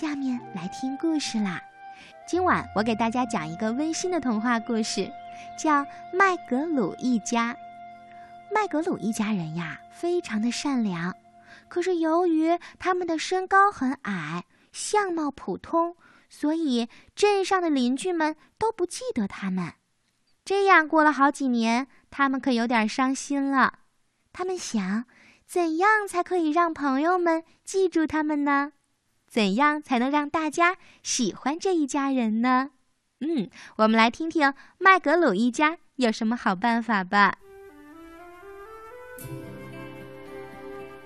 下面来听故事啦。今晚我给大家讲一个温馨的童话故事，叫《麦格鲁一家》。麦格鲁一家人呀，非常的善良，可是由于他们的身高很矮，相貌普通，所以镇上的邻居们都不记得他们。这样过了好几年，他们可有点伤心了。他们想，怎样才可以让朋友们记住他们呢？怎样才能让大家喜欢这一家人呢？嗯，我们来听听麦格鲁一家有什么好办法吧。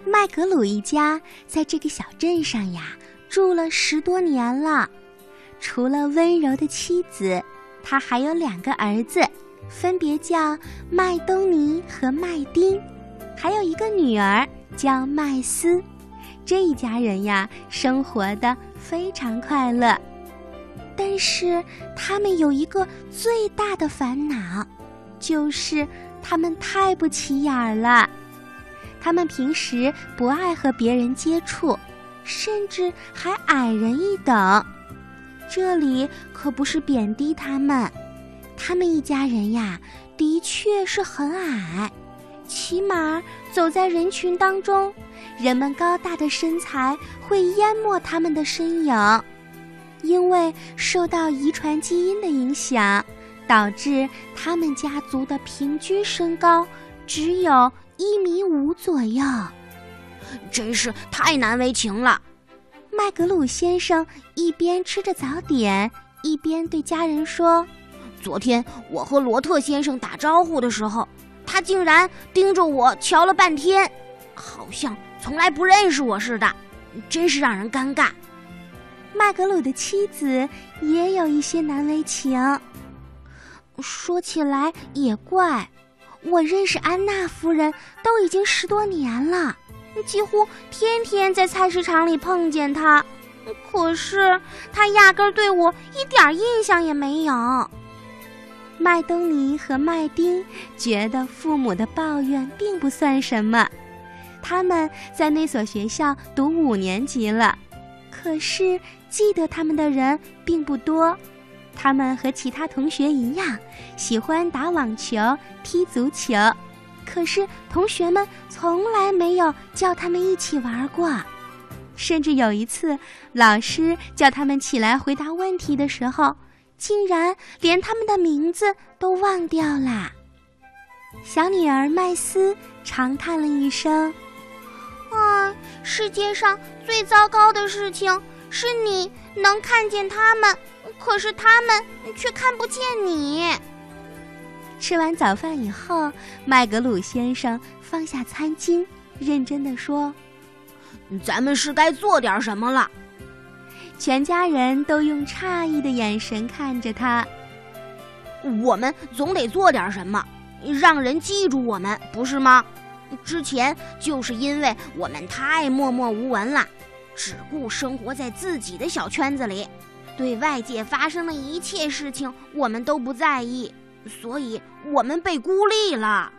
麦格鲁一家在这个小镇上呀，住了十多年了。除了温柔的妻子，他还有两个儿子，分别叫麦东尼和麦丁，还有一个女儿叫麦斯。这一家人呀，生活的非常快乐。但是他们有一个最大的烦恼，就是他们太不起眼儿了。他们平时不爱和别人接触，甚至还矮人一等。这里可不是贬低他们，他们一家人呀，的确是很矮，起码走在人群当中，人们高大的身材会淹没他们的身影。因为受到遗传基因的影响，导致他们家族的平均身高只有。一米五左右，真是太难为情了。麦格鲁先生一边吃着早点，一边对家人说：“昨天我和罗特先生打招呼的时候，他竟然盯着我瞧了半天，好像从来不认识我似的，真是让人尴尬。”麦格鲁的妻子也有一些难为情。说起来也怪。我认识安娜夫人都已经十多年了，几乎天天在菜市场里碰见她，可是她压根儿对我一点印象也没有。麦登尼和麦丁觉得父母的抱怨并不算什么，他们在那所学校读五年级了，可是记得他们的人并不多。他们和其他同学一样，喜欢打网球、踢足球，可是同学们从来没有叫他们一起玩过。甚至有一次，老师叫他们起来回答问题的时候，竟然连他们的名字都忘掉了。小女儿麦斯长叹了一声：“啊，世界上最糟糕的事情是你能看见他们。”可是他们却看不见你。吃完早饭以后，麦格鲁先生放下餐巾，认真的说：“咱们是该做点什么了。”全家人都用诧异的眼神看着他。我们总得做点什么，让人记住我们，不是吗？之前就是因为我们太默默无闻了，只顾生活在自己的小圈子里。对外界发生的一切事情，我们都不在意，所以我们被孤立了。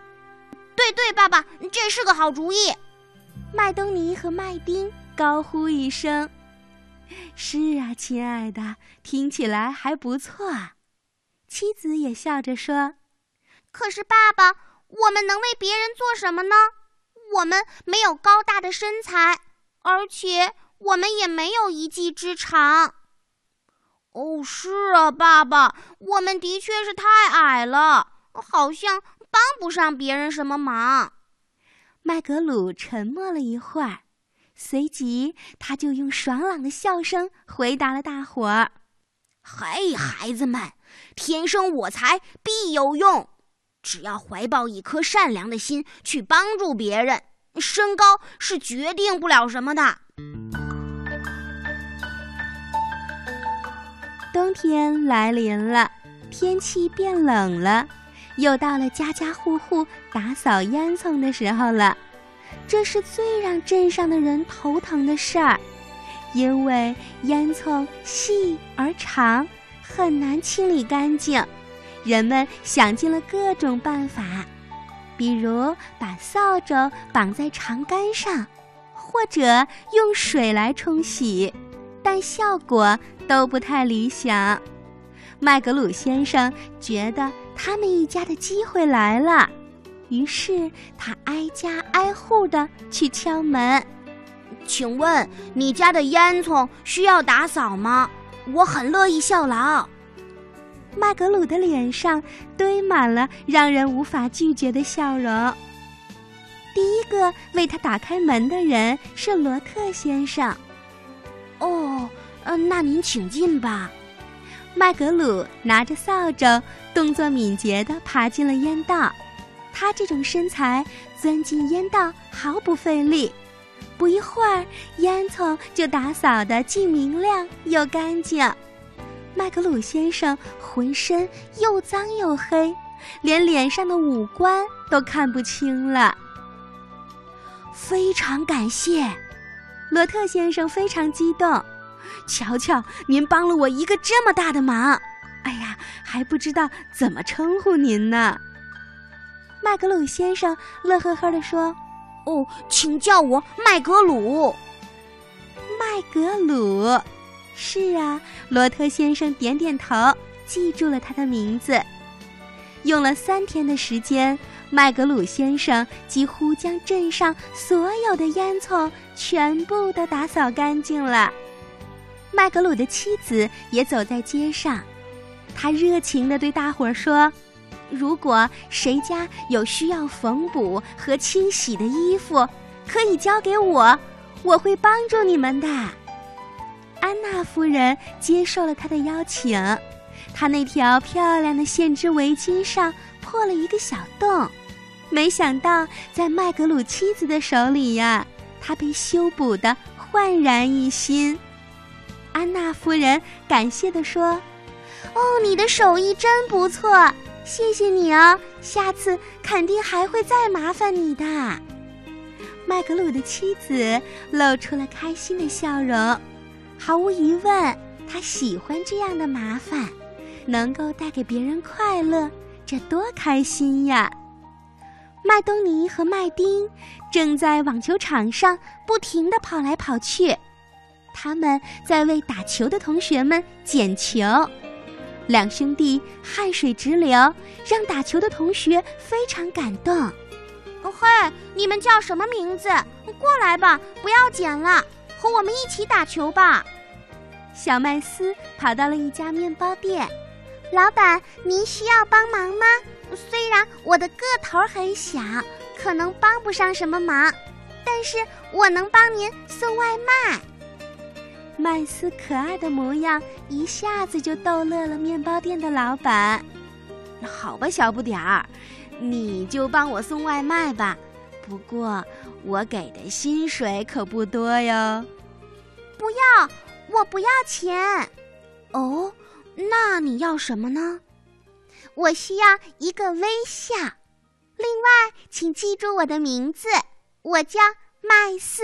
对对，爸爸，这是个好主意。麦登尼和麦丁高呼一声：“是啊，亲爱的，听起来还不错。”妻子也笑着说：“可是，爸爸，我们能为别人做什么呢？我们没有高大的身材，而且我们也没有一技之长。”哦，是啊，爸爸，我们的确是太矮了，好像帮不上别人什么忙。麦格鲁沉默了一会儿，随即他就用爽朗的笑声回答了大伙儿：“嘿，孩子们，天生我材必有用，只要怀抱一颗善良的心去帮助别人，身高是决定不了什么的。”冬天来临了，天气变冷了，又到了家家户户打扫烟囱的时候了。这是最让镇上的人头疼的事儿，因为烟囱细而长，很难清理干净。人们想尽了各种办法，比如把扫帚绑在长杆上，或者用水来冲洗。但效果都不太理想。麦格鲁先生觉得他们一家的机会来了，于是他挨家挨户的去敲门。请问你家的烟囱需要打扫吗？我很乐意效劳。麦格鲁的脸上堆满了让人无法拒绝的笑容。第一个为他打开门的人是罗特先生。哦，嗯，那您请进吧。麦格鲁拿着扫帚，动作敏捷地爬进了烟道。他这种身材，钻进烟道毫不费力。不一会儿，烟囱就打扫得既明亮又干净。麦格鲁先生浑身又脏又黑，连脸上的五官都看不清了。非常感谢，罗特先生非常激动。瞧瞧，您帮了我一个这么大的忙，哎呀，还不知道怎么称呼您呢。麦格鲁先生乐呵呵地说：“哦，请叫我麦格鲁。”麦格鲁，是啊。罗特先生点点头，记住了他的名字。用了三天的时间，麦格鲁先生几乎将镇上所有的烟囱全部都打扫干净了。麦格鲁的妻子也走在街上，他热情地对大伙儿说：“如果谁家有需要缝补和清洗的衣服，可以交给我，我会帮助你们的。”安娜夫人接受了他的邀请，她那条漂亮的线织围巾上破了一个小洞，没想到在麦格鲁妻子的手里呀，它被修补的焕然一新。安娜夫人感谢地说：“哦，你的手艺真不错，谢谢你哦，下次肯定还会再麻烦你的。”麦格鲁的妻子露出了开心的笑容，毫无疑问，他喜欢这样的麻烦，能够带给别人快乐，这多开心呀！麦东尼和麦丁正在网球场上不停地跑来跑去。他们在为打球的同学们捡球，两兄弟汗水直流，让打球的同学非常感动。嘿，你们叫什么名字？过来吧，不要捡了，和我们一起打球吧。小麦斯跑到了一家面包店，老板，您需要帮忙吗？虽然我的个头很小，可能帮不上什么忙，但是我能帮您送外卖。麦斯可爱的模样一下子就逗乐了面包店的老板。好吧，小不点儿，你就帮我送外卖吧。不过我给的薪水可不多哟。不要，我不要钱。哦，那你要什么呢？我需要一个微笑。另外，请记住我的名字，我叫麦斯。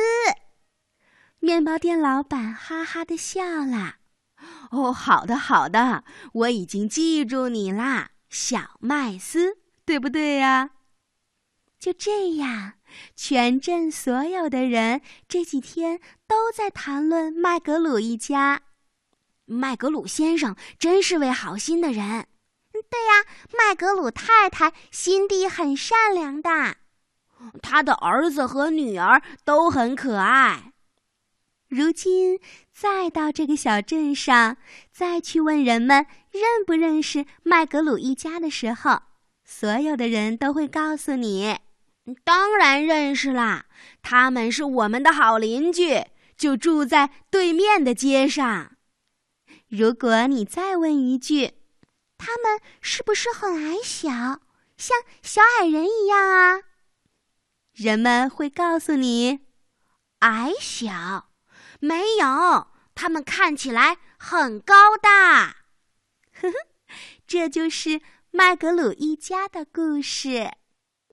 面包店老板哈哈的笑了。哦，好的，好的，我已经记住你啦，小麦斯，对不对呀？就这样，全镇所有的人这几天都在谈论麦格鲁一家。麦格鲁先生真是位好心的人。对呀，麦格鲁太太心地很善良的，他的儿子和女儿都很可爱。如今再到这个小镇上，再去问人们认不认识麦格鲁一家的时候，所有的人都会告诉你：“当然认识啦，他们是我们的好邻居，就住在对面的街上。”如果你再问一句：“他们是不是很矮小，像小矮人一样啊？”人们会告诉你：“矮小。”没有，他们看起来很高大。呵呵，这就是麦格鲁一家的故事。